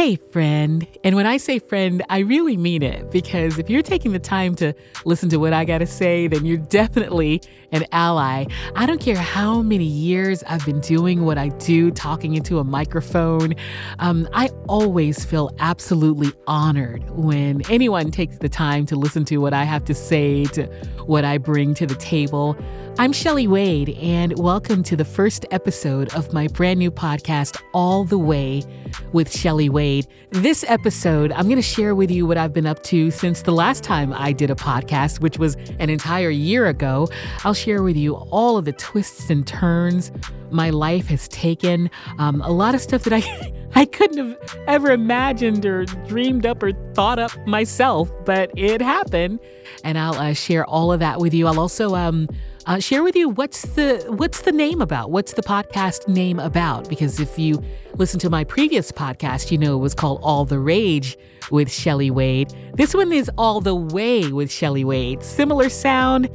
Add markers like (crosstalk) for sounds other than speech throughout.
Hey, friend. And when I say friend, I really mean it because if you're taking the time to listen to what I got to say, then you're definitely an ally. I don't care how many years I've been doing what I do, talking into a microphone. Um, I always feel absolutely honored when anyone takes the time to listen to what I have to say, to what I bring to the table. I'm Shelly Wade, and welcome to the first episode of my brand new podcast, All the Way with Shelly Wade. This episode, I'm going to share with you what I've been up to since the last time I did a podcast, which was an entire year ago. I'll share with you all of the twists and turns my life has taken, um, a lot of stuff that I. (laughs) I couldn't have ever imagined or dreamed up or thought up myself, but it happened. And I'll uh, share all of that with you. I'll also um, uh, share with you what's the what's the name about? What's the podcast name about? Because if you listen to my previous podcast, you know it was called All the Rage with Shelley Wade. This one is All the Way with Shelley Wade. Similar sound,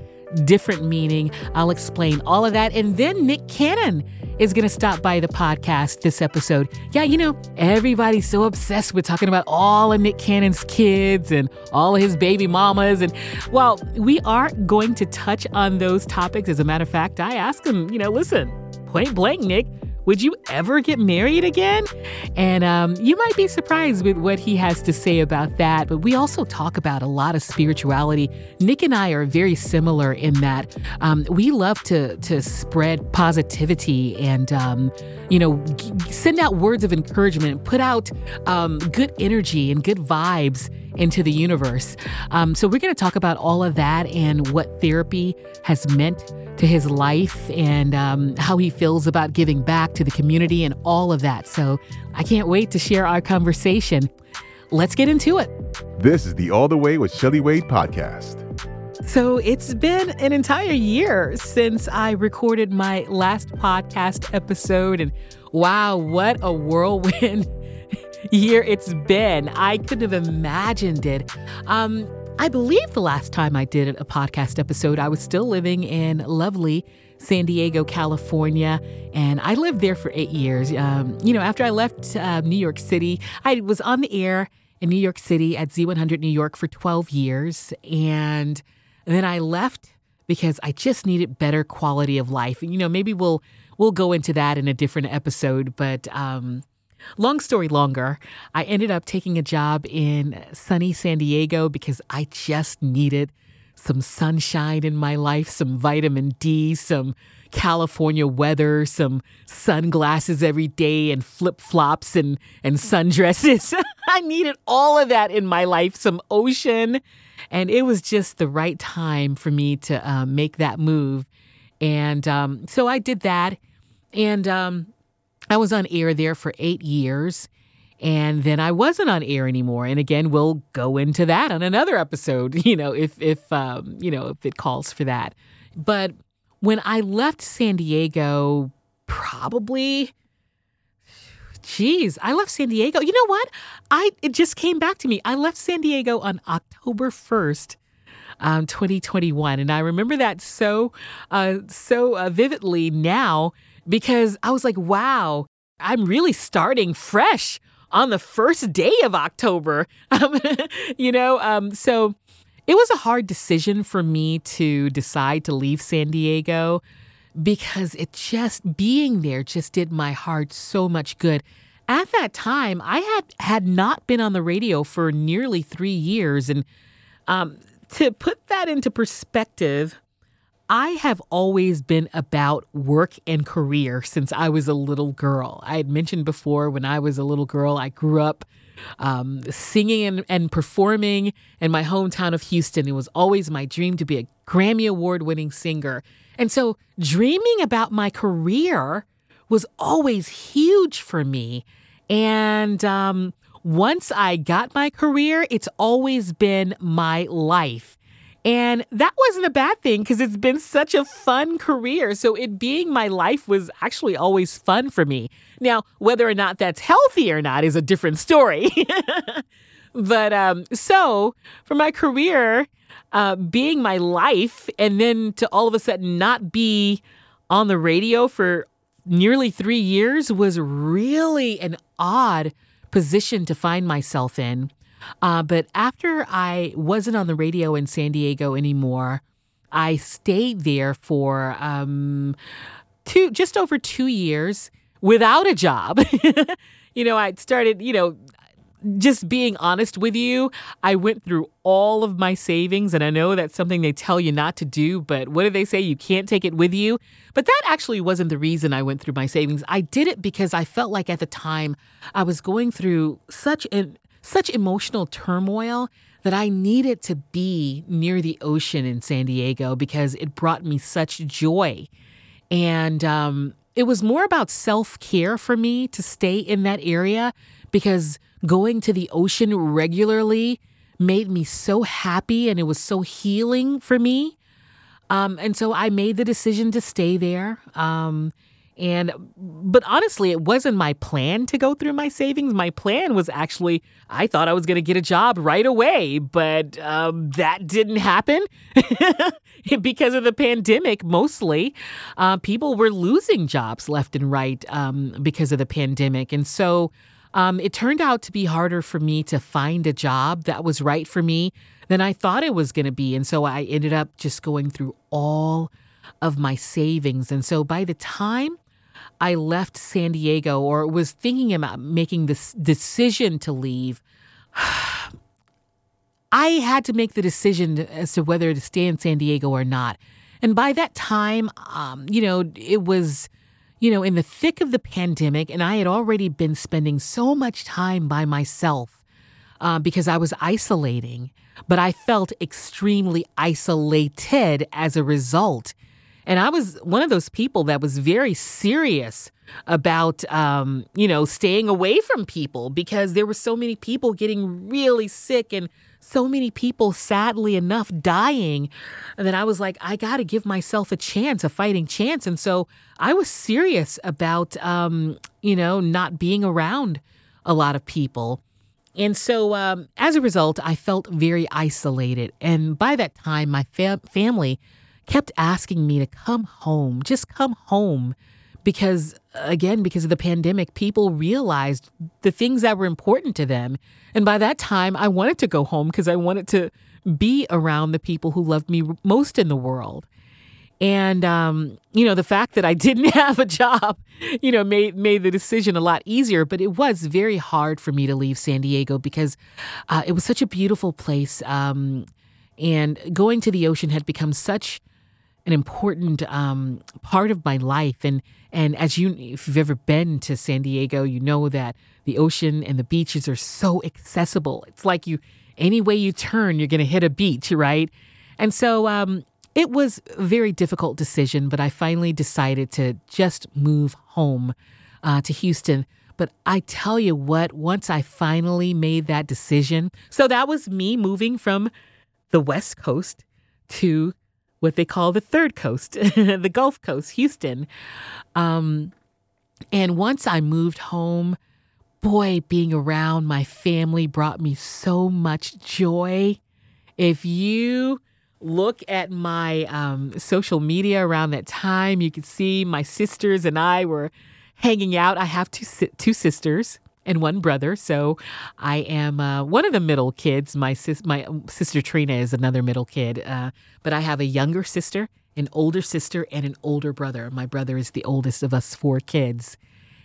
different meaning. I'll explain all of that. And then Nick Cannon is going to stop by the podcast this episode. Yeah, you know, everybody's so obsessed with talking about all of Nick Cannon's kids and all of his baby mamas. And while we are going to touch on those topics, as a matter of fact, I asked him, you know, listen, point blank, Nick, would you ever get married again? And um, you might be surprised with what he has to say about that. But we also talk about a lot of spirituality. Nick and I are very similar in that um, we love to to spread positivity and um, you know g- send out words of encouragement, put out um, good energy and good vibes into the universe. Um, so we're going to talk about all of that and what therapy has meant to his life and um, how he feels about giving back to the community and all of that. So I can't wait to share our conversation. Let's get into it. This is the All the Way with Shelley Wade podcast. So it's been an entire year since I recorded my last podcast episode. And wow, what a whirlwind (laughs) year it's been. I couldn't have imagined it. Um, I believe the last time I did a podcast episode, I was still living in lovely San Diego, California, and I lived there for eight years. Um, you know, after I left uh, New York City, I was on the air in New York City at Z100 New York for 12 years, and then I left because I just needed better quality of life. And, you know, maybe we'll we'll go into that in a different episode, but um, Long story longer, I ended up taking a job in sunny San Diego because I just needed some sunshine in my life, some vitamin D, some California weather, some sunglasses every day and flip flops and, and sundresses. (laughs) I needed all of that in my life, some ocean. And it was just the right time for me to uh, make that move. And um, so I did that. And um, I was on air there for eight years. And then I wasn't on air anymore. And again, we'll go into that on another episode, (laughs) you know, if if um, you know, if it calls for that. But when I left San Diego, probably Geez, I left San Diego. You know what? I it just came back to me. I left San Diego on October 1st, um, 2021. And I remember that so uh, so uh, vividly now because I was like, wow, I'm really starting fresh on the first day of October. Um, (laughs) you know, um, so it was a hard decision for me to decide to leave San Diego because it just being there just did my heart so much good. At that time, I had had not been on the radio for nearly three years, and um, to put that into perspective, I have always been about work and career since I was a little girl. I had mentioned before when I was a little girl, I grew up um, singing and, and performing in my hometown of Houston. It was always my dream to be a Grammy Award winning singer. And so dreaming about my career was always huge for me. And um, once I got my career, it's always been my life. And that wasn't a bad thing because it's been such a fun career. So it being my life was actually always fun for me. Now, whether or not that's healthy or not is a different story. (laughs) but um, so for my career, uh, being my life, and then to all of a sudden not be on the radio for nearly three years was really an odd position to find myself in. Uh, but after I wasn't on the radio in San Diego anymore, I stayed there for um, two, just over two years without a job. (laughs) you know, I started, you know, just being honest with you, I went through all of my savings, and I know that's something they tell you not to do, but what do they say? You can't take it with you. But that actually wasn't the reason I went through my savings. I did it because I felt like at the time I was going through such an such emotional turmoil that I needed to be near the ocean in San Diego because it brought me such joy. And um, it was more about self care for me to stay in that area because going to the ocean regularly made me so happy and it was so healing for me. Um, and so I made the decision to stay there. Um, and, but honestly, it wasn't my plan to go through my savings. My plan was actually, I thought I was going to get a job right away, but um, that didn't happen (laughs) because of the pandemic, mostly. Uh, people were losing jobs left and right um, because of the pandemic. And so, um, it turned out to be harder for me to find a job that was right for me than I thought it was going to be. And so I ended up just going through all of my savings. And so by the time I left San Diego or was thinking about making this decision to leave, (sighs) I had to make the decision as to whether to stay in San Diego or not. And by that time, um, you know, it was you know, in the thick of the pandemic, and I had already been spending so much time by myself uh, because I was isolating, but I felt extremely isolated as a result. And I was one of those people that was very serious about, um, you know, staying away from people because there were so many people getting really sick and so many people, sadly enough, dying that I was like, I got to give myself a chance, a fighting chance. And so I was serious about, um, you know, not being around a lot of people. And so um, as a result, I felt very isolated. And by that time, my fam- family kept asking me to come home, just come home because again because of the pandemic people realized the things that were important to them. And by that time i wanted to go home because i wanted to be around the people who loved me most in the world. And um, you know the fact that i didn't (laughs) have a job you know made made the decision a lot easier but it was very hard for me to leave san diego because uh, it was such a beautiful place um, and going to the ocean had become such an important um, part of my life. And and as you, if you've ever been to San Diego, you know that the ocean and the beaches are so accessible. It's like you, any way you turn, you're going to hit a beach, right? And so um, it was a very difficult decision, but I finally decided to just move home uh, to Houston. But I tell you what, once I finally made that decision, so that was me moving from the West Coast to what they call the third coast, (laughs) the Gulf Coast, Houston. Um, and once I moved home, boy, being around my family brought me so much joy. If you look at my um, social media around that time, you could see my sisters and I were hanging out. I have two, two sisters and one brother. So I am uh, one of the middle kids. My sis, my sister Trina is another middle kid, uh, but I have a younger sister, an older sister, and an older brother. My brother is the oldest of us four kids,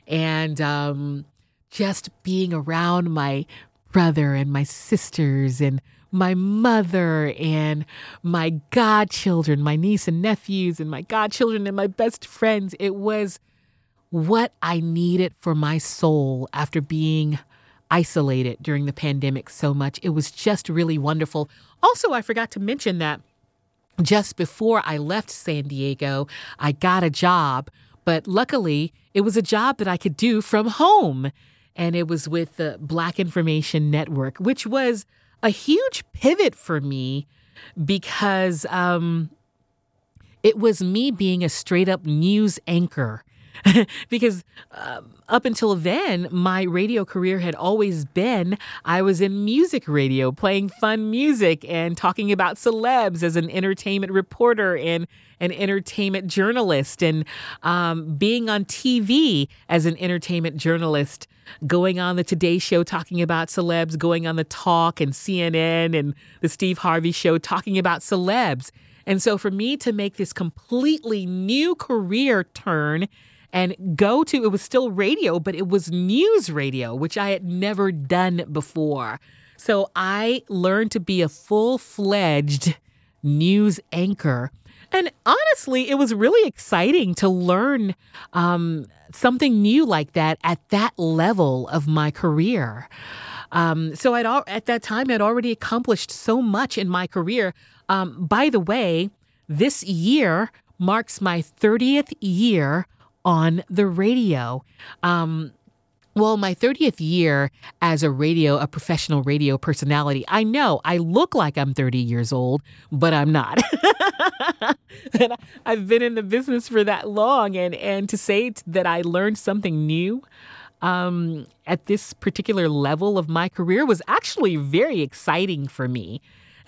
and um, just being around my brother and my sisters and my mother and my godchildren, my niece and nephews, and my godchildren and my best friends. It was what I needed for my soul after being isolated during the pandemic so much. It was just really wonderful. Also, I forgot to mention that just before I left San Diego, I got a job, but luckily it was a job that I could do from home. And it was with the Black Information Network, which was a huge pivot for me because um, it was me being a straight up news anchor (laughs) because um, up until then, my radio career had always been I was in music radio, playing fun music and talking about celebs as an entertainment reporter and an entertainment journalist, and um, being on TV as an entertainment journalist, going on the Today Show talking about celebs, going on the Talk and CNN and the Steve Harvey Show talking about celebs. And so for me to make this completely new career turn and go to, it was still radio, but it was news radio, which I had never done before. So I learned to be a full fledged news anchor. And honestly, it was really exciting to learn um, something new like that at that level of my career. Um, so I'd at that time I'd already accomplished so much in my career. Um, by the way, this year marks my 30th year on the radio. Um, well, my 30th year as a radio, a professional radio personality, I know I look like I'm 30 years old, but I'm not. (laughs) and I've been in the business for that long, and, and to say that I learned something new um, at this particular level of my career was actually very exciting for me.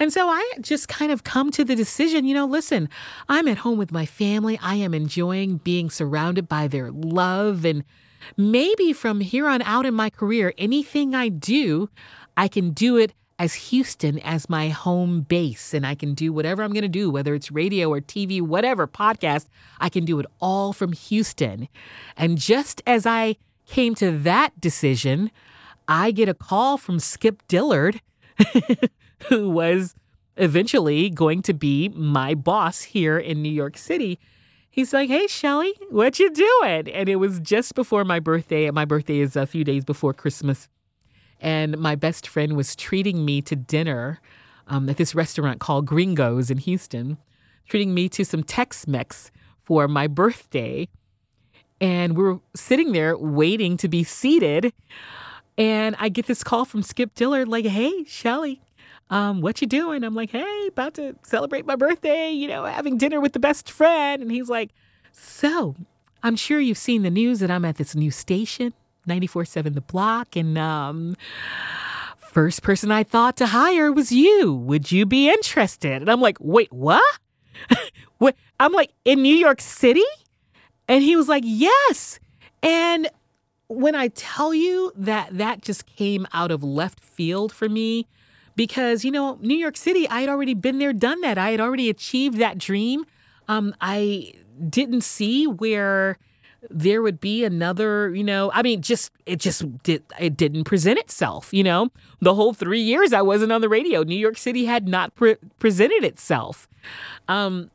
And so I just kind of come to the decision, you know, listen, I'm at home with my family. I am enjoying being surrounded by their love. And maybe from here on out in my career, anything I do, I can do it as Houston as my home base. And I can do whatever I'm going to do, whether it's radio or TV, whatever, podcast, I can do it all from Houston. And just as I came to that decision, I get a call from Skip Dillard (laughs) who was eventually going to be my boss here in New York City. He's like, "Hey, Shelly, what you doing?" And it was just before my birthday. My birthday is a few days before Christmas, and my best friend was treating me to dinner um, at this restaurant called Gringos in Houston, treating me to some Tex-Mex for my birthday. And we're sitting there waiting to be seated. And I get this call from Skip Dillard, like, hey, Shelly, um, what you doing? I'm like, hey, about to celebrate my birthday, you know, having dinner with the best friend. And he's like, so I'm sure you've seen the news that I'm at this new station, 94.7 The Block. And um, first person I thought to hire was you. Would you be interested? And I'm like, wait, what? (laughs) what? I'm like, in New York City? And he was like, yes. And when I tell you that that just came out of left field for me, because, you know, New York City, I had already been there, done that. I had already achieved that dream. Um, I didn't see where there would be another, you know, I mean, just it just did it didn't present itself, you know. The whole 3 years I wasn't on the radio, New York City had not pre- presented itself. Um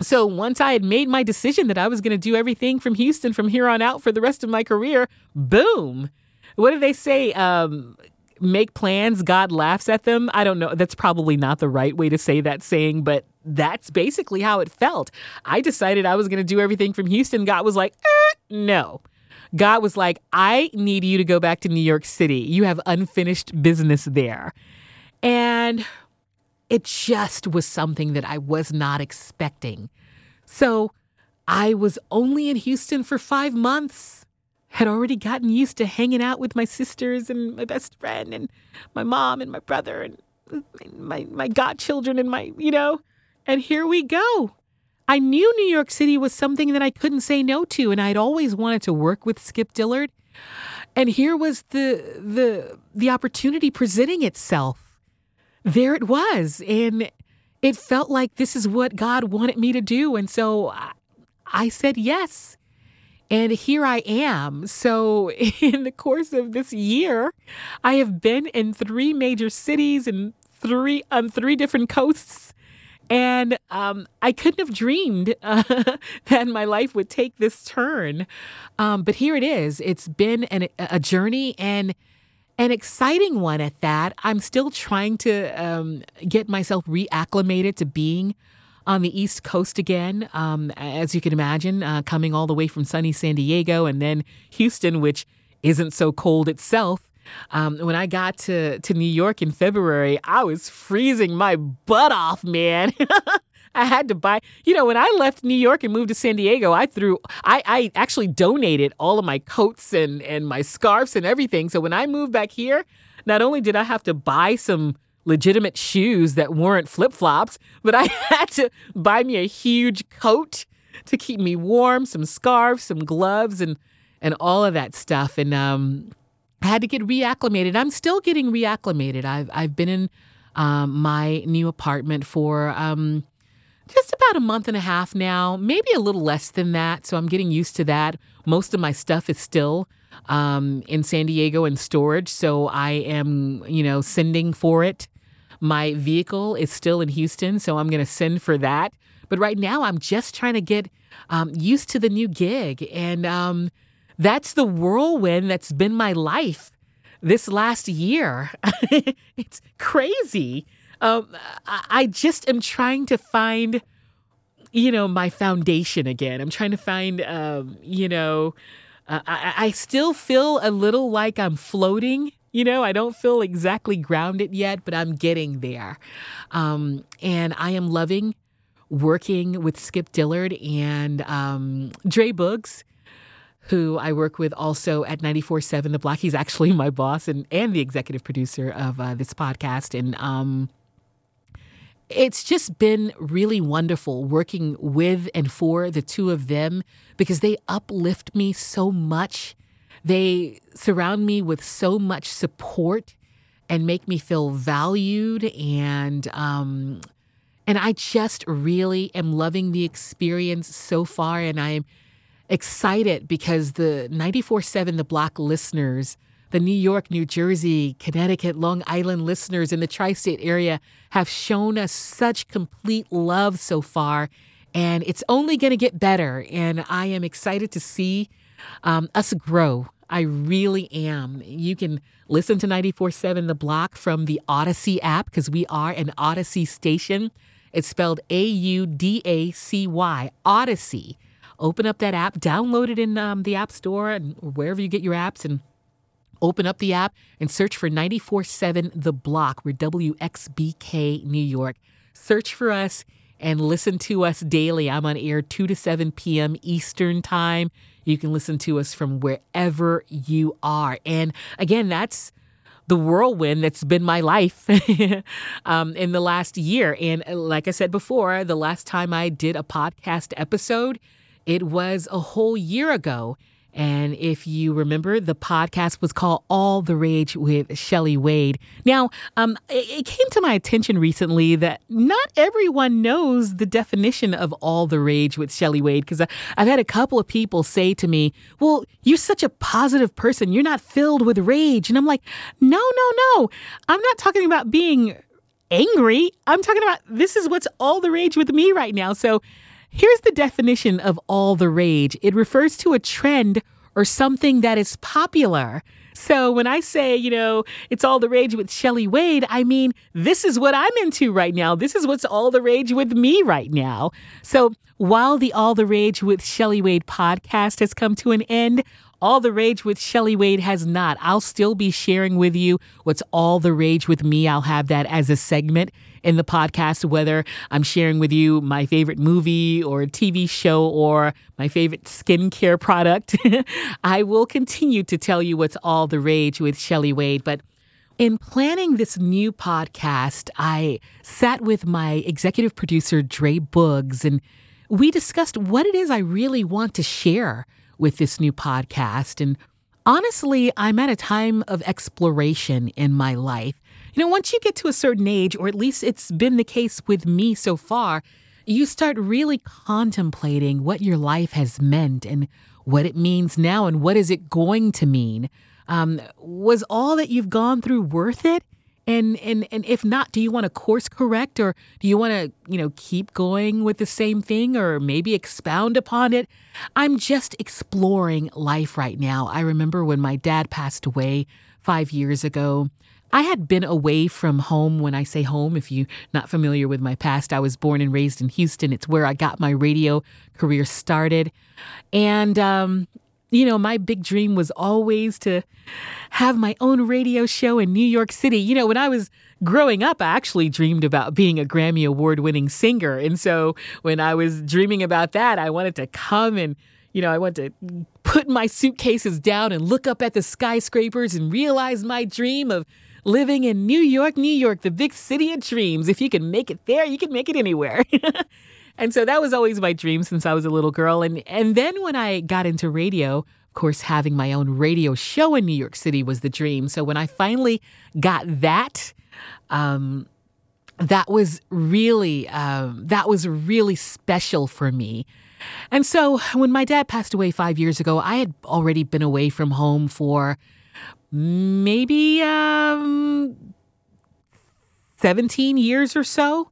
so once I had made my decision that I was going to do everything from Houston from here on out for the rest of my career, boom. What do they say? Um, make plans, God laughs at them. I don't know. That's probably not the right way to say that saying, but that's basically how it felt. I decided I was going to do everything from Houston. God was like, eh, no. God was like, I need you to go back to New York City. You have unfinished business there. And it just was something that I was not expecting. So I was only in Houston for five months had already gotten used to hanging out with my sisters and my best friend and my mom and my brother and my my godchildren and my you know and here we go. I knew new york city was something that i couldn't say no to and i'd always wanted to work with skip dillard. And here was the the the opportunity presenting itself. There it was and it felt like this is what god wanted me to do and so i, I said yes and here I am. So, (laughs) in the course of this year, I have been in three major cities and three on three different coasts. And um, I couldn't have dreamed (laughs) uh, that my life would take this turn. Um, but here it is. It's been an, a journey and an exciting one at that. I'm still trying to um, get myself reacclimated to being on the East Coast again, um, as you can imagine, uh, coming all the way from sunny San Diego and then Houston, which isn't so cold itself. Um, when I got to, to New York in February, I was freezing my butt off, man. (laughs) I had to buy, you know, when I left New York and moved to San Diego, I threw, I, I actually donated all of my coats and, and my scarves and everything. So when I moved back here, not only did I have to buy some legitimate shoes that weren't flip flops, but I (laughs) had to buy me a huge coat to keep me warm, some scarves, some gloves, and and all of that stuff. And um, I had to get reacclimated. I'm still getting reacclimated. I've I've been in um, my new apartment for um, just about a month and a half now, maybe a little less than that. So I'm getting used to that. Most of my stuff is still um, in San Diego in storage, so I am, you know, sending for it. My vehicle is still in Houston, so I'm going to send for that. But right now, I'm just trying to get um, used to the new gig. And um, that's the whirlwind that's been my life this last year. (laughs) it's crazy. Um, I, just am trying to find, you know, my foundation again. I'm trying to find, um, you know, uh, I, I still feel a little like I'm floating. You know, I don't feel exactly grounded yet, but I'm getting there. Um, and I am loving working with Skip Dillard and um, Dre Boogs who I work with also at 94.7 The Block. He's actually my boss and, and the executive producer of uh, this podcast. And um, it's just been really wonderful working with and for the two of them because they uplift me so much. They surround me with so much support and make me feel valued and um, and I just really am loving the experience so far and I'm excited because the 94.7 The Block listeners, the New York, New Jersey, Connecticut, Long Island listeners in the tri state area have shown us such complete love so far. And it's only going to get better. And I am excited to see um, us grow. I really am. You can listen to 94.7 The Block from the Audacy app because we are an Audacy station. It's spelled A U D A C Y, Audacy. open up that app, download it in um, the App Store and wherever you get your apps, and open up the app and search for 94.7 The Block. We're WXBK New York. Search for us and listen to us daily. I'm on air 2 to 7 p.m. Eastern Time. You can listen to us from wherever you are. And again, that's the whirlwind that's been my life (laughs) um, in the last year. And uh, like I said before, the last time I did a podcast episode, it was a whole year ago. And if you remember, the podcast was called All the Rage with Shelly Wade. Now, um, it, came to my attention recently that not everyone knows the definition of All the Rage with Shelly Wade because I've had a couple of people say to me, Well, you're such a positive person. You're not filled with rage. And I'm like, No, no, no. I'm not talking about being angry. I'm talking about this is what's all the rage with me right now. So, Here's the definition of all the rage it refers to a trend or something that is popular. So when I say, you know, it's all the rage with Shelly Wade, I mean, this is what I'm into right now. This is what's all the rage with me right now. So while the All the Rage with Shelly Wade podcast has come to an end, all the Rage with Shelly Wade has not. I'll still be sharing with you what's all the rage with me. I'll have that as a segment in the podcast, whether I'm sharing with you my favorite movie or TV show or my favorite skincare product. (laughs) I will continue to tell you what's all the rage with Shelly Wade. But in planning this new podcast, I sat with my executive producer, Dre Boogs, and we discussed what it is I really want to share with this new podcast. And honestly, I'm at a time of exploration in my life. You know, once you get to a certain age, or at least it's been the case with me so far, you start really contemplating what your life has meant and what it means now and what is it going to mean. Um, was all that you've gone through worth it? And and and if not, do you want to course correct or do you want to, you know, keep going with the same thing or maybe expound upon it? I'm just exploring life right now. I remember when my dad passed away 5 years ago. I had been away from home. When I say home, if you're not familiar with my past, I was born and raised in Houston. It's where I got my radio career started. And um, you know, my big dream was always to have my own radio show in New York City. You know, when I was growing up, I actually dreamed about being a Grammy Award winning singer. And so when I was dreaming about that, I wanted to come and, you know, I wanted to put my suitcases down and look up at the skyscrapers and realize my dream of living in New York, New York, the big city of dreams. If you can make it there, you can make it anywhere. (laughs) And so that was always my dream since I was a little girl. And and then when I got into radio, of course, having my own radio show in New York City was the dream. So when I finally got that, um, that was really um, that was really special for me. And so when my dad passed away five years ago, I had already been away from home for maybe um, 17 years or so.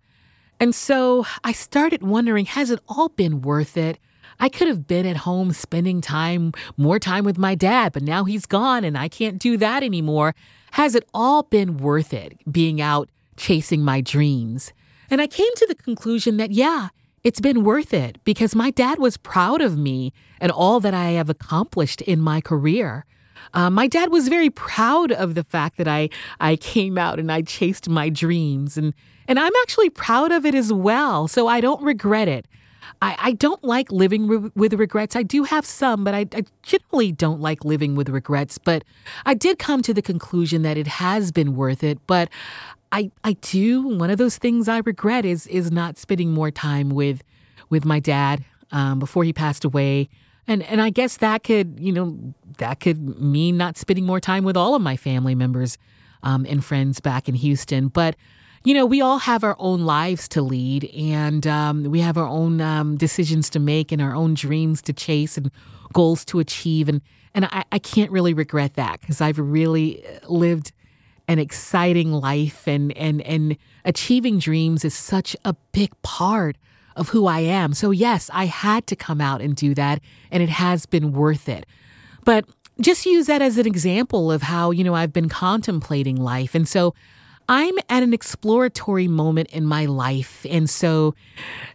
And so I started wondering has it all been worth it? I could have been at home spending time, more time with my dad, but now he's gone and I can't do that anymore. Has it all been worth it being out chasing my dreams? And I came to the conclusion that, yeah, it's been worth it because my dad was proud of me and all that I have accomplished in my career. Uh, my dad was very proud of the fact that I I came out and I chased my dreams, and and I'm actually proud of it as well. So I don't regret it. I, I don't like living re- with regrets. I do have some, but I, I generally don't like living with regrets. But I did come to the conclusion that it has been worth it. But I I do one of those things I regret is is not spending more time with with my dad um, before he passed away. And and I guess that could, you know, that could mean not spending more time with all of my family members um, and friends back in Houston. But you know, we all have our own lives to lead, and um, we have our own um, decisions to make, and our own dreams to chase, and goals to achieve. And and I, I can't really regret that because I've really uh, lived an exciting life, and and and achieving dreams is such a big part of who I am. So, yes, I had to come out and do that, and it has been worth it. But just use that as an example of how, you know, I've been contemplating life. And so I'm at an exploratory moment in my life. And so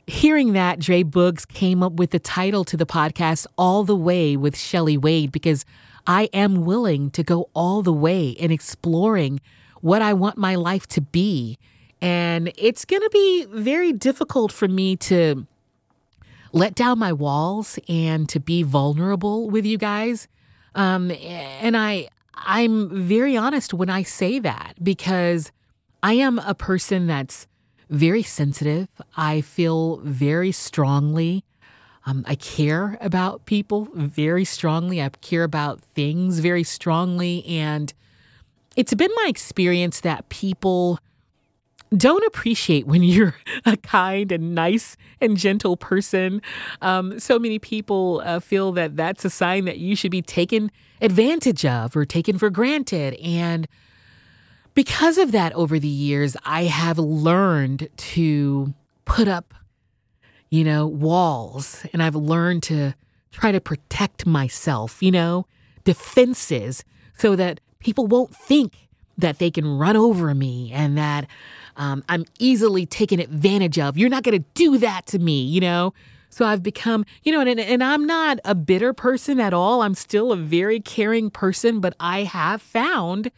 hearing that, Dre Boogs came up with the title to the podcast, All the Way with Shelly Wade, because I am willing to go all the way in exploring what I want my life to be and it's going to be very difficult for me to let down my walls and to be vulnerable with you guys. Um, and I, I'm very honest when I say that because I am a person that's very sensitive. I feel very strongly. Um, I care about people very strongly. I care about things very strongly. And it's been my experience that people don't appreciate when (laughs) you're a kind and nice and gentle person. Um, so many people uh, feel that that's a sign that you should be taken advantage of or taken for granted. And because of that, over the years, I have learned to put up, you know, walls and I've learned to try to protect myself, you know, defenses so that people won't think that they can run over me and that um, I'm easily taken advantage of. You're not going to do that to me, you know? So I've become, you know, and, and I'm not a bitter person at all. I'm still a very caring person, but I have found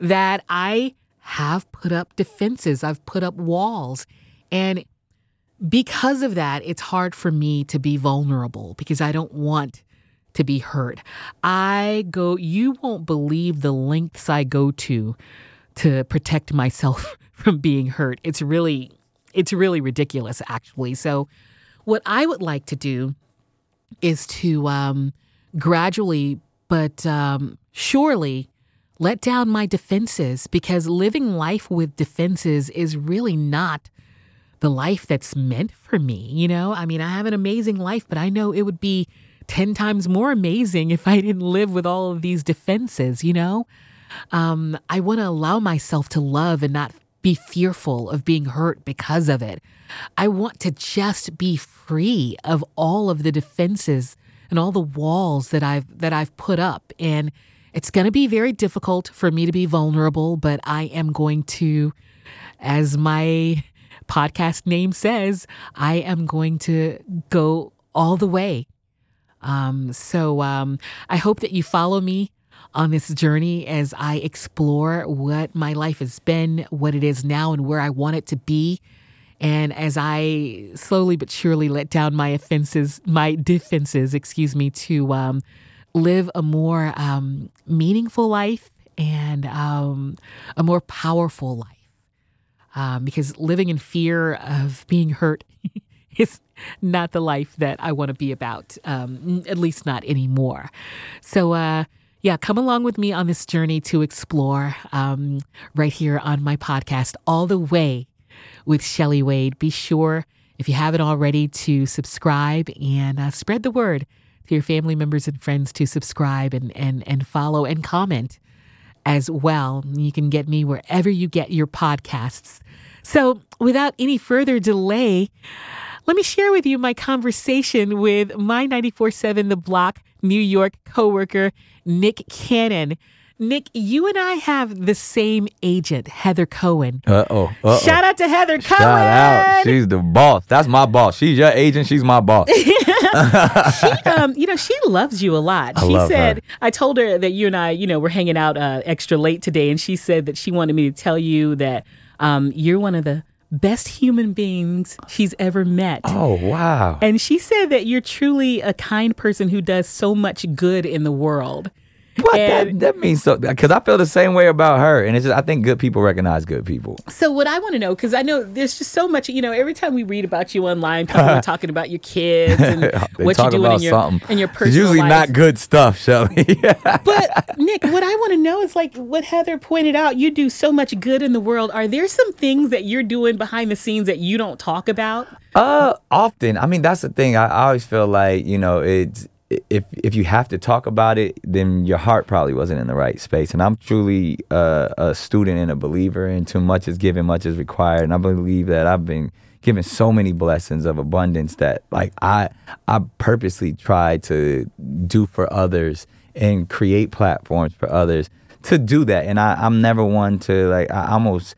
that I have put up defenses, I've put up walls. And because of that, it's hard for me to be vulnerable because I don't want to be hurt. I go, you won't believe the lengths I go to to protect myself (laughs) from being hurt. It's really it's really ridiculous actually. So what I would like to do is to um, gradually but um, surely let down my defenses because living life with defenses is really not the life that's meant for me. You know, I mean, I have an amazing life, but I know it would be 10 times more amazing if I didn't live with all of these defenses, you know? Um, I want to allow myself to love and not be fearful of being hurt because of it. I want to just be free of all of the defenses and all the walls that I've that I've put up and it's going to be very difficult for me to be vulnerable, but I am going to as my podcast name says, I am going to go all the way Um, so um, I hope that you follow me on this journey as I explore what my life has been, what it is now, and where I want it to be. And as I slowly but surely let down my offenses, my defenses, excuse me, to um, live a more um, meaningful life and um, a more powerful life. Um, because living in fear of being hurt (laughs) is not the life that I want to be about, um, at least not anymore. So, uh, yeah, come along with me on this journey to explore um, right here on my podcast, All the Way with Shelly Wade. Be sure, if you haven't already, to subscribe and uh, spread the word to your family members and friends to subscribe and, and, and follow and comment as well. You can get me wherever you get your podcasts. So, without any further delay, let me share with you my conversation with my 94.7 The Block New York coworker, Nick Cannon. Nick, you and I have the same agent, Heather Cohen. Uh oh. Shout out to Heather Cohen. Shout out. She's the boss. That's my boss. She's your agent. She's my boss. (laughs) she, um, you know, she loves you a lot. I she love said, her. I told her that you and I, you know, were hanging out uh, extra late today, and she said that she wanted me to tell you that um, you're one of the best human beings she's ever met. Oh wow. And she said that you're truly a kind person who does so much good in the world. What that, And- that means so because I feel the same way about her, and it's just I think good people recognize good people. So what I want to know, because I know there's just so much, you know, every time we read about you online, people are (laughs) talking about your kids and (laughs) what you're doing in your something. in your It's personal usually life. not good stuff, Shelly. (laughs) But Nick, what I want to know is like what Heather pointed out. You do so much good in the world. Are there some things that you're doing behind the scenes that you don't talk about? Uh, often. I mean, that's the thing. I, I always feel like you know, it's if if you have to talk about it, then your heart probably wasn't in the right space. And I'm truly uh, a student and a believer, and too much is given, much is required. And I believe that I've been given so many blessings of abundance that like I I purposely try to do for others and create platforms for others to do that. And I, I'm never one to like I almost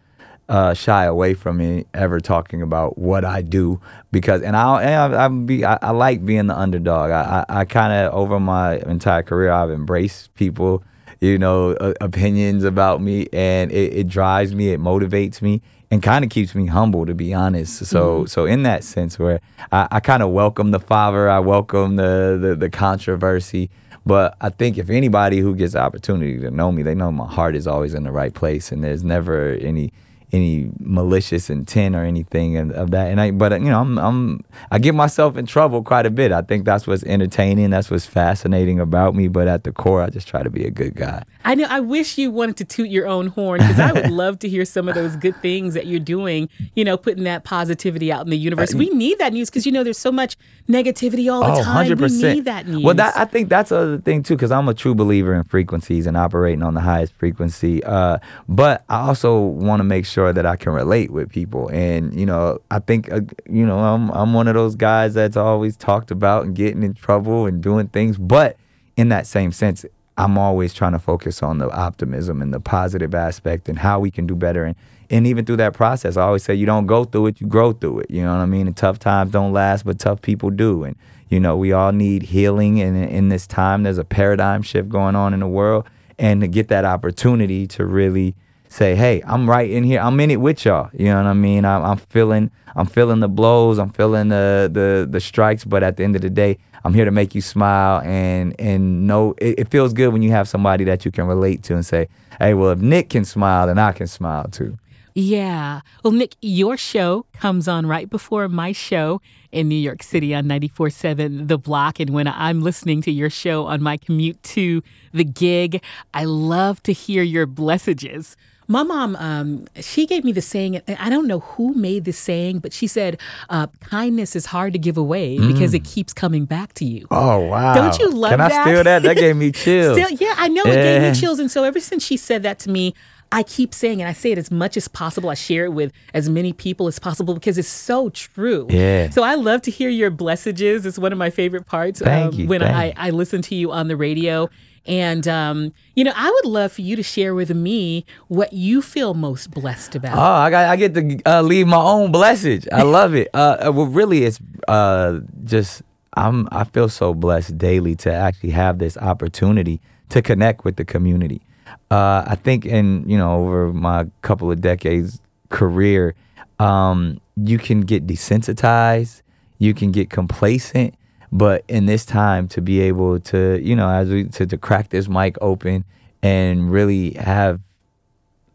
uh, shy away from me ever talking about what I do because and I and I, I be I, I like being the underdog. I I, I kind of over my entire career I've embraced people, you know, uh, opinions about me, and it, it drives me, it motivates me, and kind of keeps me humble to be honest. So so in that sense where I, I kind of welcome the father, I welcome the, the the controversy. But I think if anybody who gets the opportunity to know me, they know my heart is always in the right place, and there's never any any malicious intent or anything of, of that. And I, but you know, I'm, I'm, I get myself in trouble quite a bit. I think that's what's entertaining. That's what's fascinating about me. But at the core, I just try to be a good guy. I know. I wish you wanted to toot your own horn because I would (laughs) love to hear some of those good things that you're doing. You know, putting that positivity out in the universe. we need that news because you know there's so much negativity all the Oh, time. 100%. We need that news. Well, that, I think that's a thing too, because I'm a true believer in frequencies and operating on the highest frequency. Uh, but I also want to make sure that I can relate with people, and you know, I think uh, you know, I'm I'm one of those guys that's always talked about and getting in trouble and doing things, but in that same sense. I'm always trying to focus on the optimism and the positive aspect and how we can do better. And, and even through that process, I always say you don't go through it, you grow through it. You know what I mean? And tough times don't last, but tough people do. And, you know, we all need healing. And in this time, there's a paradigm shift going on in the world. And to get that opportunity to really say, hey, I'm right in here. I'm in it with y'all. You know what I mean? I'm, I'm feeling I'm feeling the blows. I'm feeling the, the the strikes. But at the end of the day, I'm here to make you smile and and know it, it feels good when you have somebody that you can relate to and say, hey, well, if Nick can smile, then I can smile too. Yeah. Well, Nick, your show comes on right before my show in New York City on 94.7 The Block. And when I'm listening to your show on my commute to the gig, I love to hear your blessages. My mom, um, she gave me the saying, I don't know who made this saying, but she said, uh, kindness is hard to give away because it keeps coming back to you. Oh wow! Don't you love that? Can I steal that? That gave me (laughs) chills. Still, yeah, I know it gave me chills. And so ever since she said that to me, I keep saying, and I say it as much as possible. I share it with as many people as possible because it's so true. Yeah. So I love to hear your blessages. It's one of my favorite parts Thank um, you, when thank I, I listen to you on the radio. And, um, you know, I would love for you to share with me what you feel most blessed about. Oh, I got I get to uh, leave my own blessage. I (laughs) love it. Uh, uh, well, really, it's uh, just I'm I feel so blessed daily to actually have this opportunity to connect with the community. Uh, I think in you know over my couple of decades career, um, you can get desensitized, you can get complacent, but in this time to be able to you know as we to, to crack this mic open and really have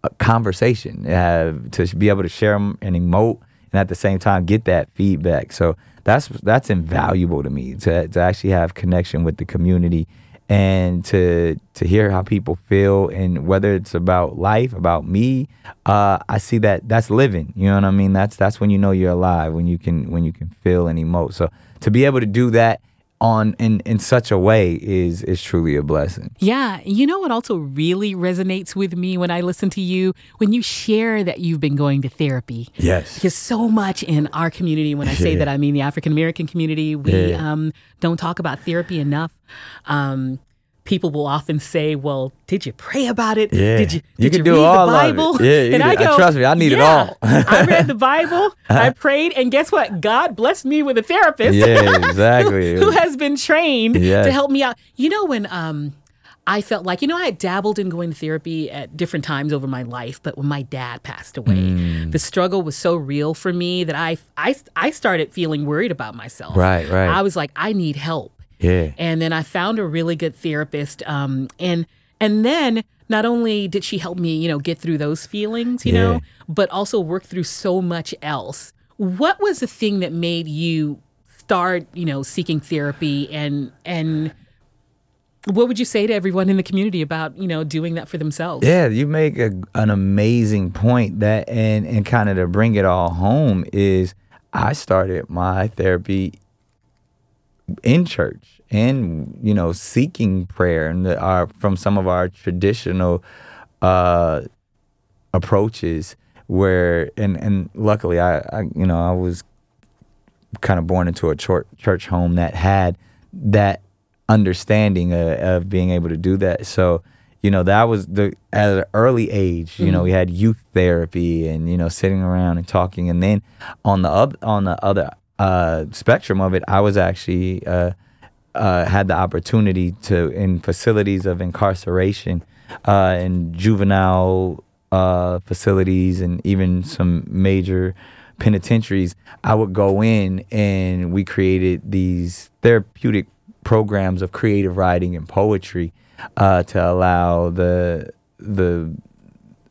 a conversation, have to be able to share and emote, and at the same time get that feedback. So that's that's invaluable to me to to actually have connection with the community and to to hear how people feel and whether it's about life about me uh, i see that that's living you know what i mean? That's that's when you know you're alive when you can when you can feel and emote. So to be able to do that on in in such a way is is truly a blessing. Yeah, you know what also really resonates with me when I listen to you when you share that you've been going to therapy. Yes. Because so much in our community when I say Yeah. that I mean the African American community, we Yeah. um don't talk about therapy enough. Um People will often say, "Well, did you pray about it? Yeah. Did you You did can you do read all the of it. Yeah, you (laughs) and I go, trust me, I need it all." I read the (laughs) Bible, I prayed, and guess what? God blessed me with a therapist. Yeah, (laughs) exactly. who, who has been trained Yes. to help me out. You know when um I felt like, you know, I had dabbled in going to therapy at different times over my life, but when my dad passed away, Mm. the struggle was so real for me that I, I, I started feeling worried about myself. Right, right. I was like, I need help. Yeah. And then I found a really good therapist. Um, and and then not only did she help me, you know, get through those feelings, you Yeah. know, but also work through so much else. What was the thing that made you start, you know, seeking therapy and and what would you say to everyone in the community about, you know, doing that for themselves? Yeah, you make a, an amazing point that and and kind of to bring it all home is I started my therapy in church and you know seeking prayer and the, our from some of our traditional uh approaches where and and luckily I, I you know I was kind of born into a church church home that had that understanding of, of being able to do that. So, you know, that was the at an early age. You know, we had youth therapy and you know sitting around and talking. And then on the up on the other uh, spectrum of it, I was actually uh, uh, had the opportunity to in facilities of incarceration, uh, in juvenile uh, facilities, and even some major penitentiaries. I would go in and we created these therapeutic programs of creative writing and poetry uh, to allow the the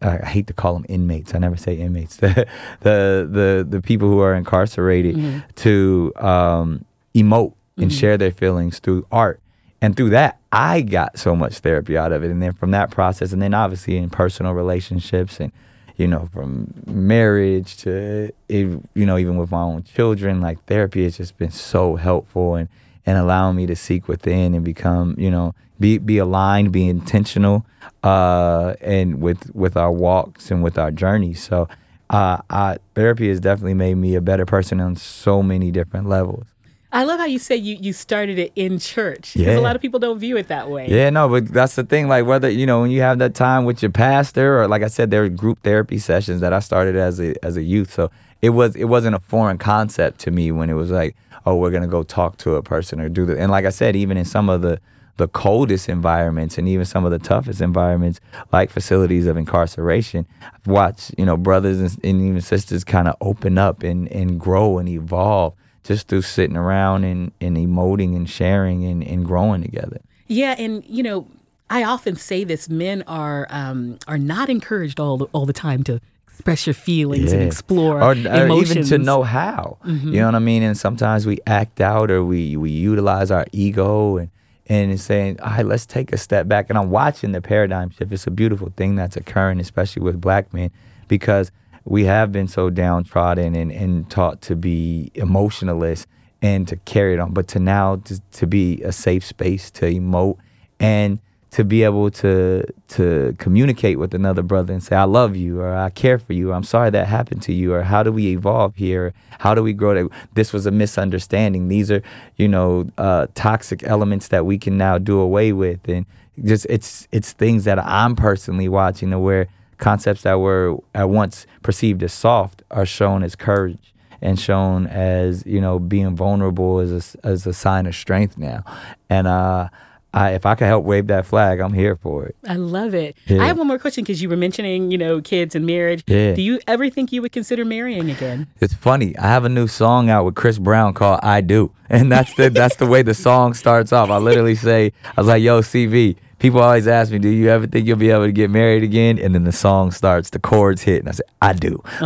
I hate to call them inmates. I never say inmates. (laughs) The the the, the people who are incarcerated to um, emote and share their feelings through art. And through that, I got so much therapy out of it. And then from that process, and then obviously in personal relationships and you know, from marriage to you know, even with my own children, like therapy has just been so helpful and and allowing me to seek within and become, you know, be be aligned, be intentional, uh, and with with our walks and with our journeys. So, uh, I, therapy has definitely made me a better person on so many different levels. I love how you say you, you started it in church. Because Yeah. a lot of people don't view it that way. Yeah, no, but that's the thing. Like whether you know when you have that time with your pastor, or like I said, there are group therapy sessions that I started as a as a youth. So it was it wasn't a foreign concept to me when it was like, oh, we're gonna go talk to a person or do that. And like I said, even in some of the the coldest environments and even some of the toughest environments, like facilities of incarceration, I've watched you know brothers and, and even sisters kind of open up and and grow and evolve just through sitting around and, and emoting and sharing and, and growing together. Yeah, and you know, I often say this: men are um, are not encouraged all the, all the time to express your feelings and explore or, or emotions. even to know how. Mm-hmm. You know what I mean? And sometimes we act out or we we utilize our ego and and saying, all right, let's take a step back. And I'm watching the paradigm shift. It's a beautiful thing that's occurring, especially with black men, because we have been so downtrodden and, and taught to be emotionalists and to carry it on, but to now to, to be a safe space to emote and to be able to to communicate with another brother and say I love you or I care for you or I'm sorry that happened to you or how do we evolve here? How do we grow that this was a misunderstanding. These are you know uh, toxic elements that we can now do away with. And just it's it's things that I'm personally watching where concepts that were at once perceived as soft are shown as courage and shown as you know being vulnerable as a, as a sign of strength now. And uh, I, if I can help wave that flag, I'm here for it. I love it. Yeah. I have one more question because you were mentioning, you know, kids and marriage. Yeah. Do you ever think you would consider marrying again? It's funny. I have a new song out with Chris Brown called "I Do," and that's the that's the way the song starts off. I literally say, "I was like, yo, CV." People always ask me, "Do you ever think you'll be able to get married again?" And then the song starts, the chords hit, and I say, "I do." (laughs)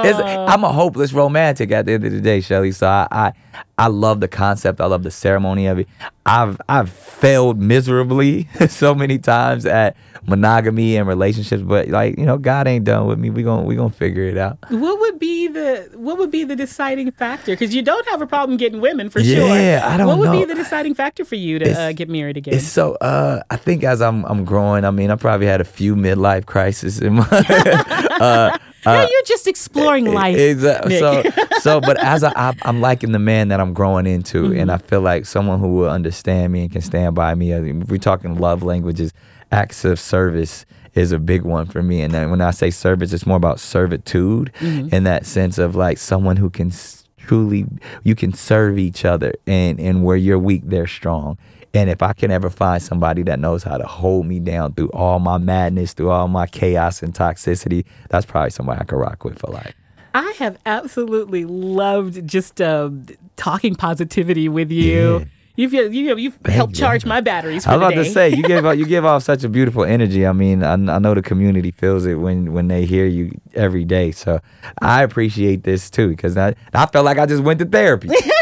It's- oh. I'm a hopeless romantic at the end of the day, Shelly. So I, I I love the concept. I love the ceremony of it. I've I've failed miserably (laughs) so many times at monogamy and relationships, but like you know, God ain't done with me. We gonna we gonna figure it out. What would be the what would be the deciding factor? Because you don't have a problem getting women for sure. Yeah, I don't What would be the deciding factor for you to uh, get married again? It's so uh I think as I'm I'm growing, I mean I probably had a few midlife crises in my (laughs) yeah, you're just exploring life. Exactly. So (laughs) so but as I, I I'm liking the man that I'm growing into Mm-hmm. and I feel like someone who will understand me and can stand by me. If we're talking love languages, acts of service is a big one for me. And then when I say service, it's more about servitude Mm-hmm. in that sense of like someone who can truly you can serve each other and and where you're weak, they're strong. And if I can ever find somebody that knows how to hold me down through all my madness, through all my chaos and toxicity, that's probably somebody I could rock with for life. I have absolutely loved just uh, talking positivity with you. Yeah. You've you, you've helped charge my batteries for I was about to say you give (laughs) off you give off such a beautiful energy. I mean, I, I know the community feels it when when they hear you every day. So I appreciate this too because I I felt like I just went to therapy. (laughs)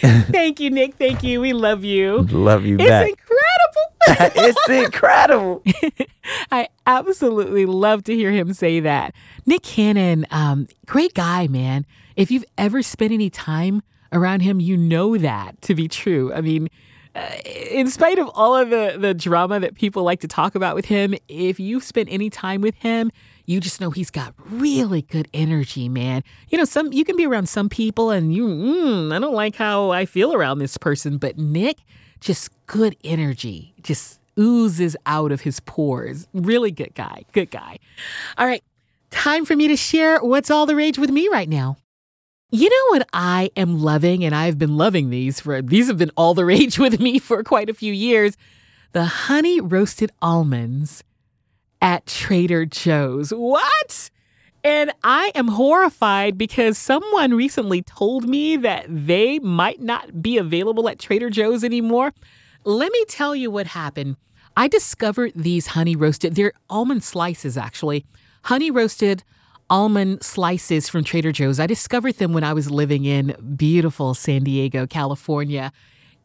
(laughs) Thank you, Nick. Thank you. We love you. Love you It's back. incredible. (laughs) it's incredible. (laughs) I absolutely love to hear him say that. Nick Cannon, um, great guy, man. If you've ever spent any time around him, you know that to be true. I mean, uh, in spite of all of the, the drama that people like to talk about with him, if you've spent any time with him, you just know he's got really good energy, man. You know, some you can be around some people and you, mm, I don't like how I feel around this person, but Nick, just good energy, just oozes out of his pores. Really good guy, good guy. All right, time for me to share what's all the rage with me right now. You know what I am loving, and I've been loving these for these have been all the rage (laughs) with me for quite a few years. The honey roasted almonds at Trader Joe's. What? And I am horrified because someone recently told me that they might not be available at Trader Joe's anymore. Let me tell you what happened. I discovered these honey roasted, they're almond slices actually, honey roasted almond slices from Trader Joe's. I discovered them when I was living in beautiful San Diego, California.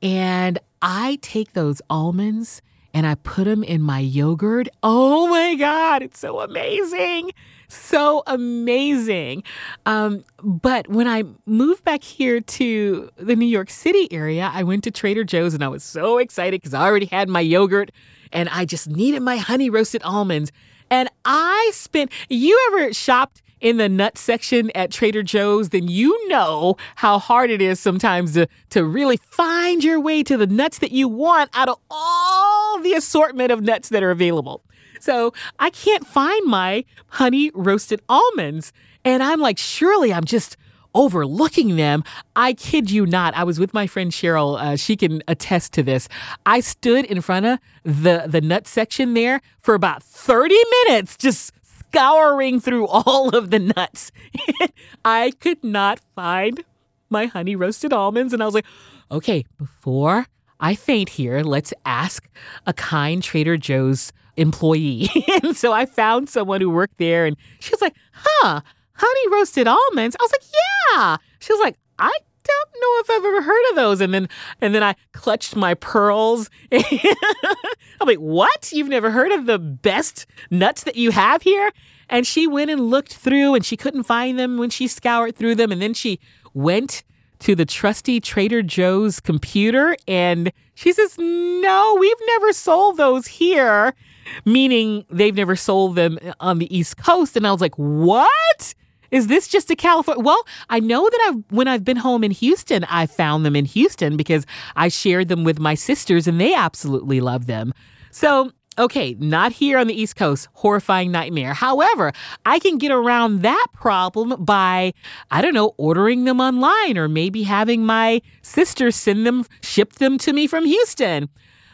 And I take those almonds and I put them in my yogurt. Oh my God, it's so amazing. So amazing. Um, but when I moved back here to the New York City area, I went to Trader Joe's and I was so excited because I already had my yogurt and I just needed my honey roasted almonds. And I spent, you ever shopped in the nut section at Trader Joe's, then you know how hard it is sometimes to, to really find your way to the nuts that you want out of all the assortment of nuts that are available. So I can't find my honey roasted almonds. And I'm like, surely I'm just overlooking them. I kid you not. I was with my friend Cheryl. Uh, she can attest to this. I stood in front of the, the nut section there for about 30 minutes, just scouring through all of the nuts. (laughs) I could not find my honey roasted almonds. And I was like, okay, before I faint here, let's ask a kind Trader Joe's employee. (laughs) and so I found someone who worked there and she was like, huh, honey roasted almonds? I was like, yeah. She was like, I don't know if I've ever heard of those. And then and then I clutched my pearls. (laughs) I'm like, what? You've never heard of the best nuts that you have here? And she went and looked through and she couldn't find them when she scoured through them. And then she went to the trusty Trader Joe's computer and she says, No, we've never sold those here, meaning they've never sold them on the East Coast. And I was like, What? Is this just a California? Well, I know that I've when I've been home in Houston, I found them in Houston because I shared them with my sisters and they absolutely love them. So Okay, not here on the East Coast, horrifying nightmare. However, I can get around that problem by, I don't know, ordering them online or maybe having my sister send them, ship them to me from Houston.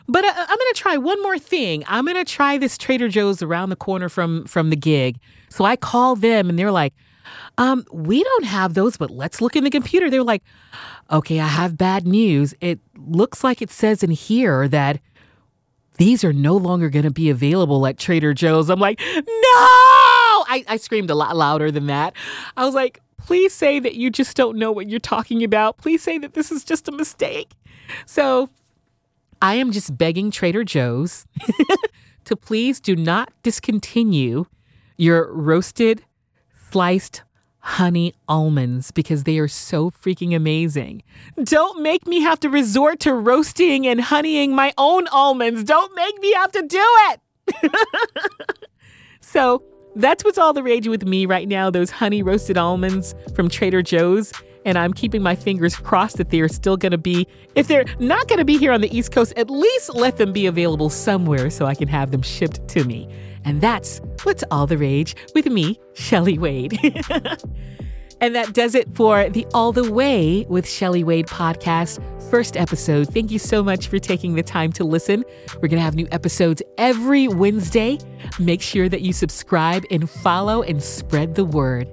But uh, I'm going to try one more thing. I'm going to try this Trader Joe's around the corner from from the gig. So I call them and they're like, um, we don't have those, but let's look in the computer. They're like, okay, I have bad news. It looks like it says in here that these are no longer going to be available at Trader Joe's. I'm like, no! I, I screamed a lot louder than that. I was like, please say that you just don't know what you're talking about. Please say that this is just a mistake. So I am just begging Trader Joe's (laughs) to please do not discontinue your roasted, sliced honey almonds because they are so freaking amazing. Don't make me have to resort to roasting and honeying my own almonds. Don't make me have to do it. (laughs) so that's what's all the rage with me right now those honey roasted almonds from Trader Joe's. And I'm keeping my fingers crossed that they're still going to be, if they're not going to be here on the East Coast, at least let them be available somewhere so I can have them shipped to me. And that's what's all the rage with me, Shelly Wade. (laughs) and that does it for the All the Way with Shelly Wade podcast first episode. Thank you so much for taking the time to listen. We're going to have new episodes every Wednesday. Make sure that you subscribe and follow and spread the word.